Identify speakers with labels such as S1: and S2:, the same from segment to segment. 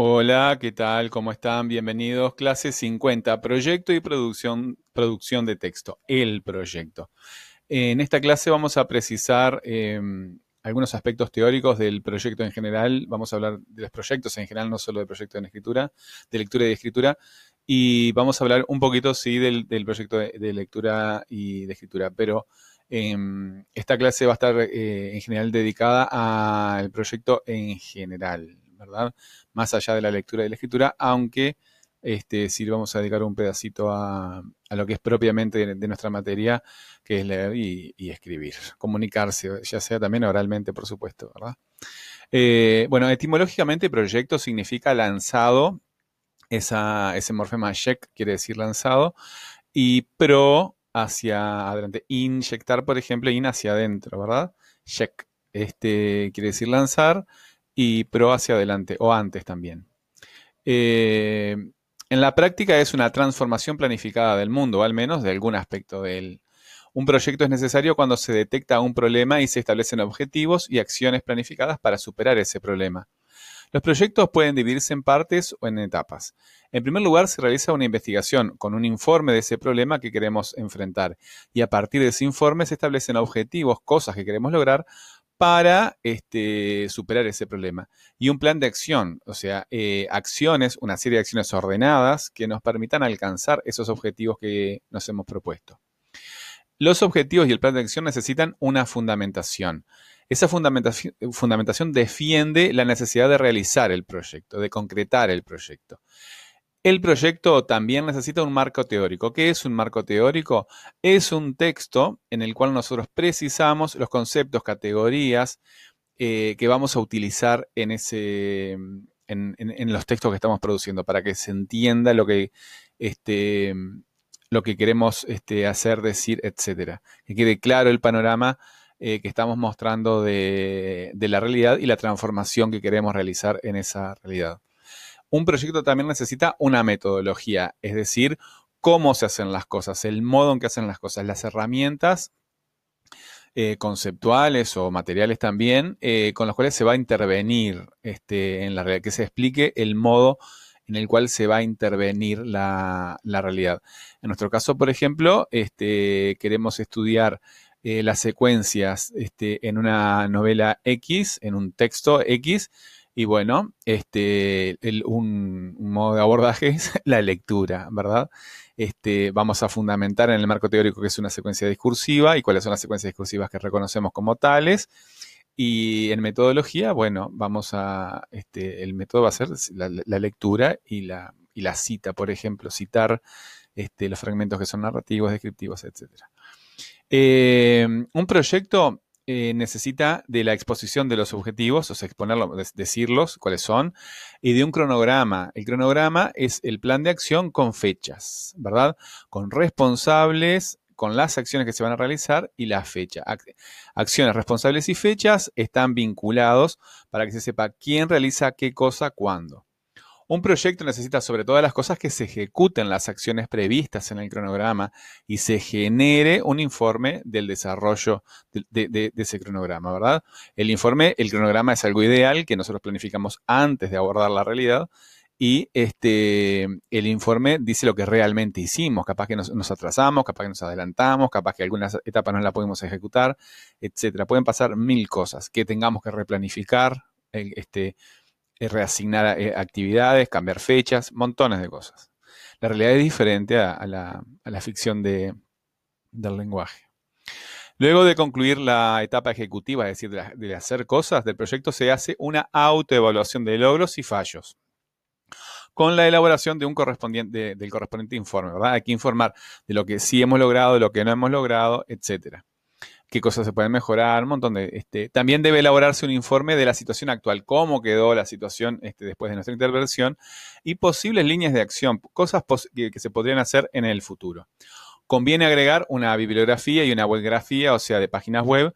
S1: Hola, ¿qué tal? ¿Cómo están? Bienvenidos. Clase 50, proyecto y producción, producción de texto, el proyecto. En esta clase vamos a precisar em, algunos aspectos teóricos del proyecto en general. Vamos a hablar de los proyectos en general, no solo del proyecto en escritura, de lectura y de escritura. Y vamos a hablar un poquito, sí, del, proyecto de, lectura y de escritura. Pero em, esta clase va a estar eh, en general dedicada al proyecto en general, Más allá de la lectura y la escritura, aunque este, sí vamos a dedicar un pedacito a, lo que es propiamente de, nuestra materia, que es leer y, escribir, comunicarse, ya sea también oralmente, por supuesto. Eh, bueno, etimológicamente proyecto significa lanzado, ese morfema shek quiere decir lanzado, y pro hacia adelante, inyectar, por ejemplo, in hacia adentro, ¿verdad? Shek, este quiere decir lanzar, y pro hacia adelante, o antes también. Eh, en la práctica es una transformación planificada del mundo, al menos de algún aspecto de él. Un proyecto es necesario cuando se detecta un problema y se establecen objetivos y acciones planificadas para superar ese problema. Los proyectos pueden dividirse en partes o en etapas. En primer lugar, se realiza una investigación con un informe de ese problema que queremos enfrentar y a partir de ese informe se establecen objetivos, cosas que queremos lograr para este, superar ese problema. Y un plan de acción, o sea, eh, acciones, una serie de acciones ordenadas que nos permitan alcanzar esos objetivos que nos hemos propuesto. Los objetivos y el plan de acción necesitan una fundamentación. Esa fundamentación, fundamentación defiende la necesidad de realizar el proyecto, de concretar el proyecto. El proyecto también necesita un marco teórico. ¿Qué es un marco teórico? Es un texto en el cual nosotros precisamos los conceptos, categorías eh, que vamos a utilizar en, ese, en, los textos que estamos produciendo para que se entienda lo que, este, lo que queremos este, hacer, decir, etcétera. Que quede claro el panorama eh, que estamos mostrando de la realidad y la transformación que queremos realizar en esa realidad un proyecto también necesita una metodología, es decir, cómo se hacen las cosas, el modo en que hacen las cosas, las herramientas eh, conceptuales o materiales también, eh, con las cuales se va a intervenir este, en la realidad, que se explique el modo en el cual se va a intervenir la, realidad. En nuestro caso, por ejemplo, este, queremos estudiar eh, las secuencias este, en una novela X, en un texto X, y bueno, este, un, modo de abordaje es la lectura, ¿verdad? Este, vamos a fundamentar en el marco teórico que es una secuencia discursiva y cuáles son las secuencias discursivas que reconocemos como tales. Y en metodología, bueno, vamos a, este, el método va a ser la, lectura y la, y la, cita, por ejemplo, citar este, los fragmentos que son narrativos, descriptivos, etc. Eh, un proyecto eh, necesita de la exposición de los objetivos, o sea, decirlos cuáles son, y de un cronograma. El cronograma es el plan de acción con fechas, ¿verdad? Con responsables, con las acciones que se van a realizar y la fecha. Acciones responsables y fechas están vinculados para que se sepa quién realiza qué cosa cuándo. Un proyecto necesita sobre todas las cosas que se ejecuten las acciones previstas en el cronograma y se genere un informe del desarrollo de, ese cronograma, ¿verdad? El informe, el cronograma es algo ideal que nosotros planificamos antes de abordar la realidad y este, el informe dice lo que realmente hicimos. Capaz que nos, atrasamos, capaz que nos adelantamos, capaz que algunas etapas no las podemos ejecutar, etcétera. Pueden pasar mil cosas que tengamos que replanificar, este, reasignar eh, actividades, cambiar fechas, montones de cosas. La realidad es diferente a, la, ficción del lenguaje. Luego de concluir la etapa ejecutiva, es decir, de, hacer cosas del proyecto, se hace una autoevaluación de logros y fallos con la elaboración del correspondiente informe, ¿verdad? Hay que informar de lo que sí hemos logrado, de lo que no hemos logrado, etcétera qué cosas se pueden mejorar, un montón de... Este, también debe elaborarse un informe de la situación actual, cómo quedó la situación este, después de nuestra intervención y posibles líneas de acción, cosas que, se podrían hacer en el futuro. Conviene agregar una bibliografía y una webgrafía, o sea, de páginas web,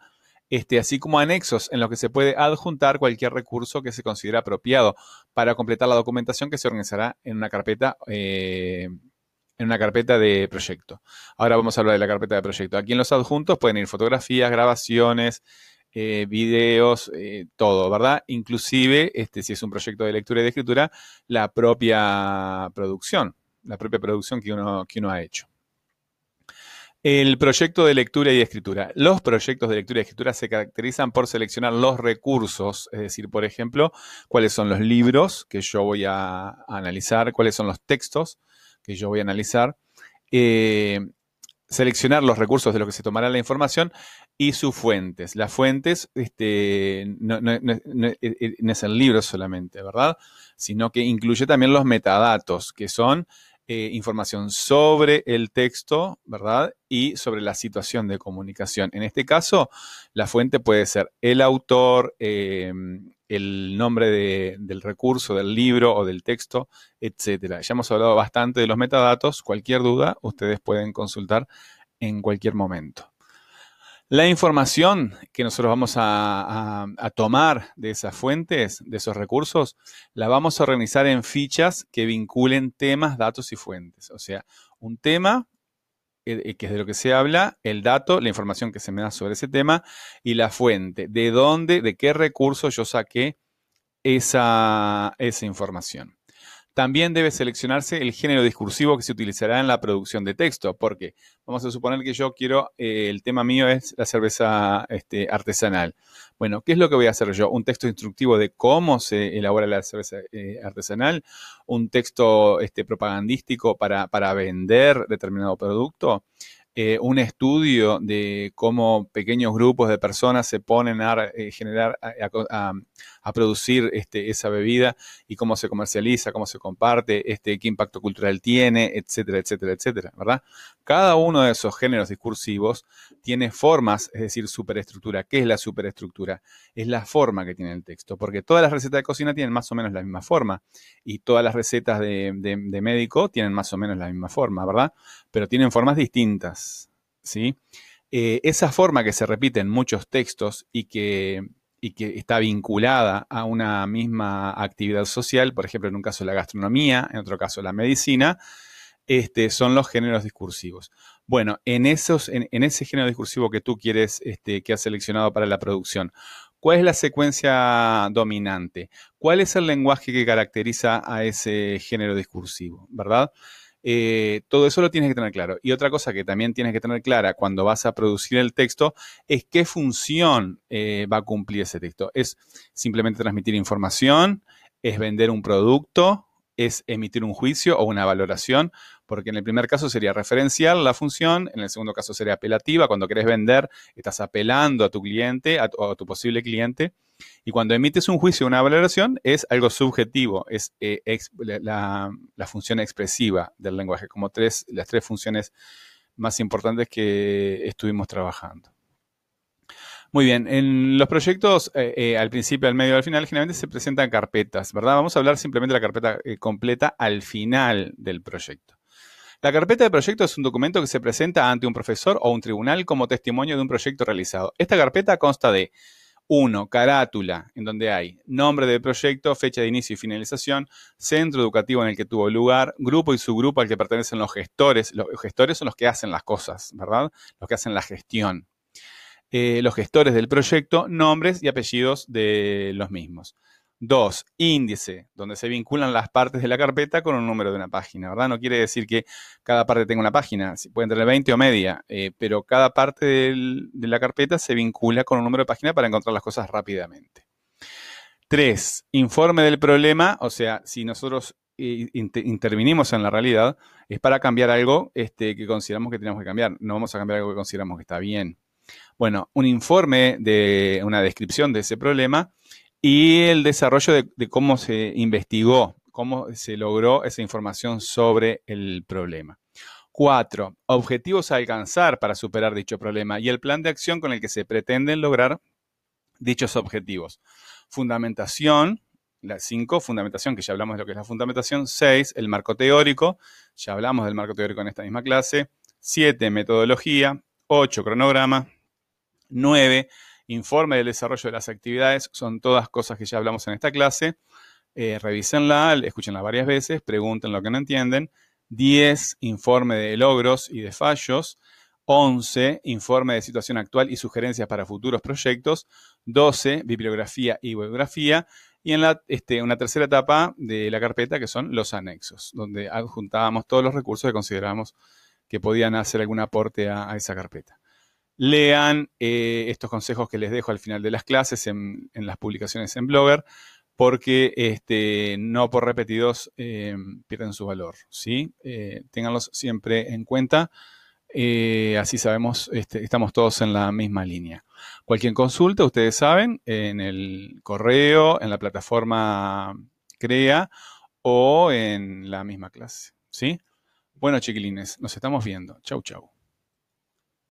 S1: este, así como anexos en los que se puede adjuntar cualquier recurso que se considere apropiado para completar la documentación que se organizará en una carpeta eh, en una carpeta de proyecto. Ahora vamos a hablar de la carpeta de proyecto. Aquí en los adjuntos pueden ir fotografías, grabaciones, eh, videos, eh, todo, ¿verdad? Inclusive, este, si es un proyecto de lectura y de escritura, la propia producción, la propia producción que uno, que uno ha hecho. El proyecto de lectura y escritura. Los proyectos de lectura y escritura se caracterizan por seleccionar los recursos, es decir, por ejemplo, cuáles son los libros que yo voy a, analizar, cuáles son los textos que yo voy a analizar, eh, seleccionar los recursos de los que se tomará la información y sus fuentes. Las fuentes este, no, es el libro solamente, ¿verdad? Sino que incluye también los metadatos, que son eh, información sobre el texto, ¿verdad? Y sobre la situación de comunicación. En este caso, la fuente puede ser el autor, em, el nombre del recurso, del libro o del texto, etc. Ya hemos hablado bastante de los metadatos. Cualquier duda, ustedes pueden consultar en cualquier momento. La información que nosotros vamos a, tomar de esas fuentes, de esos recursos, la vamos a organizar en fichas que vinculen temas, datos y fuentes. O sea, un tema, que es de lo que se habla, el dato, la información que se me da sobre ese tema y la fuente, de dónde, de qué recurso yo saqué esa, esa información. También debe seleccionarse el género discursivo que se utilizará en la producción de texto, porque vamos a suponer que yo quiero, eh, el tema mío es la cerveza este, artesanal. Bueno, ¿qué es lo que voy a hacer yo? Un texto instructivo de cómo se elabora la cerveza eh, artesanal, un texto este, propagandístico para, para vender determinado producto. Eh, un estudio de cómo pequeños grupos de personas se ponen a generar, a, a producir este, esa bebida y cómo se comercializa, cómo se comparte, este, qué impacto cultural tiene, etcétera, etcétera, etcétera, ¿verdad? Cada uno de esos géneros discursivos tiene formas, es decir, superestructura. ¿Qué es la superestructura? Es la forma que tiene el texto, porque todas las recetas de cocina tienen más o menos la misma forma y todas las recetas de, médico tienen más o menos la misma forma, ¿verdad? Pero tienen formas distintas, ¿sí? Eh, esa forma que se repite en muchos textos y que y que está vinculada a una misma actividad social, por ejemplo, en un caso la gastronomía, en otro caso la medicina, este, son los géneros discursivos. Bueno, en, esos, en, ese género discursivo que tú quieres, este, que has seleccionado para la producción, ¿cuál es la secuencia dominante? ¿Cuál es el lenguaje que caracteriza a ese género discursivo? ¿Verdad? Eh, todo eso lo tienes que tener claro. Y otra cosa que también tienes que tener clara cuando vas a producir el texto es qué función eh, va a cumplir ese texto. ¿Es simplemente transmitir información? ¿Es vender un producto? ¿Es emitir un juicio o una valoración? Porque en el primer caso sería referencial la función, en el segundo caso sería apelativa. Cuando querés vender, estás apelando a tu cliente o a tu posible cliente. Y cuando emites un juicio o una valoración, es algo subjetivo, es eh, la, función expresiva del lenguaje, como tres, las tres funciones más importantes que estuvimos trabajando. Muy bien, en los proyectos, eh, eh, al principio, al medio y al final, generalmente se presentan carpetas, ¿verdad? Vamos a hablar simplemente de la carpeta completa al final del proyecto. La carpeta de proyecto es un documento que se presenta ante un profesor o un tribunal como testimonio de un proyecto realizado. Esta carpeta consta de uno, Carátula, en donde hay nombre del proyecto, fecha de inicio y finalización, centro educativo en el que tuvo lugar, grupo y subgrupo al que pertenecen los gestores. Los gestores son los que hacen las cosas, ¿verdad? Los que hacen la gestión. Eh, los gestores del proyecto, nombres y apellidos de los mismos. Dos, índice, donde se vinculan las partes de la carpeta con un número de una página, ¿verdad? No quiere decir que cada parte tenga una página, pueden tener 20 o media, eh, pero cada parte de la carpeta se vincula con un número de página para encontrar las cosas rápidamente. Tres, informe del problema, o sea, si nosotros eh, intervinimos en la realidad, es para cambiar algo este, que consideramos que tenemos que cambiar. No vamos a cambiar algo que consideramos que está bien. Bueno, un informe de una descripción de ese problema y el desarrollo de, cómo se investigó, cómo se logró esa información sobre el problema. Cuatro, objetivos a alcanzar para superar dicho problema y el plan de acción con el que se pretenden lograr dichos objetivos. Fundamentación, la cinco, fundamentación, que ya hablamos de lo que es la fundamentación. Seis, el marco teórico, ya hablamos del marco teórico en esta misma clase. Siete, metodología. Ocho, cronograma. Nueve, informe del desarrollo de las actividades, son todas cosas que ya hablamos en esta clase. Eh, revísenla, escúchenla varias veces, pregunten lo que no entienden. 10, informe de logros y de fallos. 11, informe de situación actual y sugerencias para futuros proyectos. 12, bibliografía y bibliografía. Y en la, este, una tercera etapa de la carpeta que son los anexos, donde adjuntábamos todos los recursos que considerábamos que podían hacer algún aporte a, esa carpeta. Lean eh, estos consejos que les dejo al final de las clases en, las publicaciones en Blogger, porque este, no por repetidos eh, pierden su valor. ¿sí? Eh, ténganlos siempre en cuenta. Eh, así sabemos, este, estamos todos en la misma línea. Cualquier consulta, ustedes saben, en el correo, en la plataforma CREA o en la misma clase. ¿Sí? Bueno, chiquilines, nos estamos viendo. Chau, chau.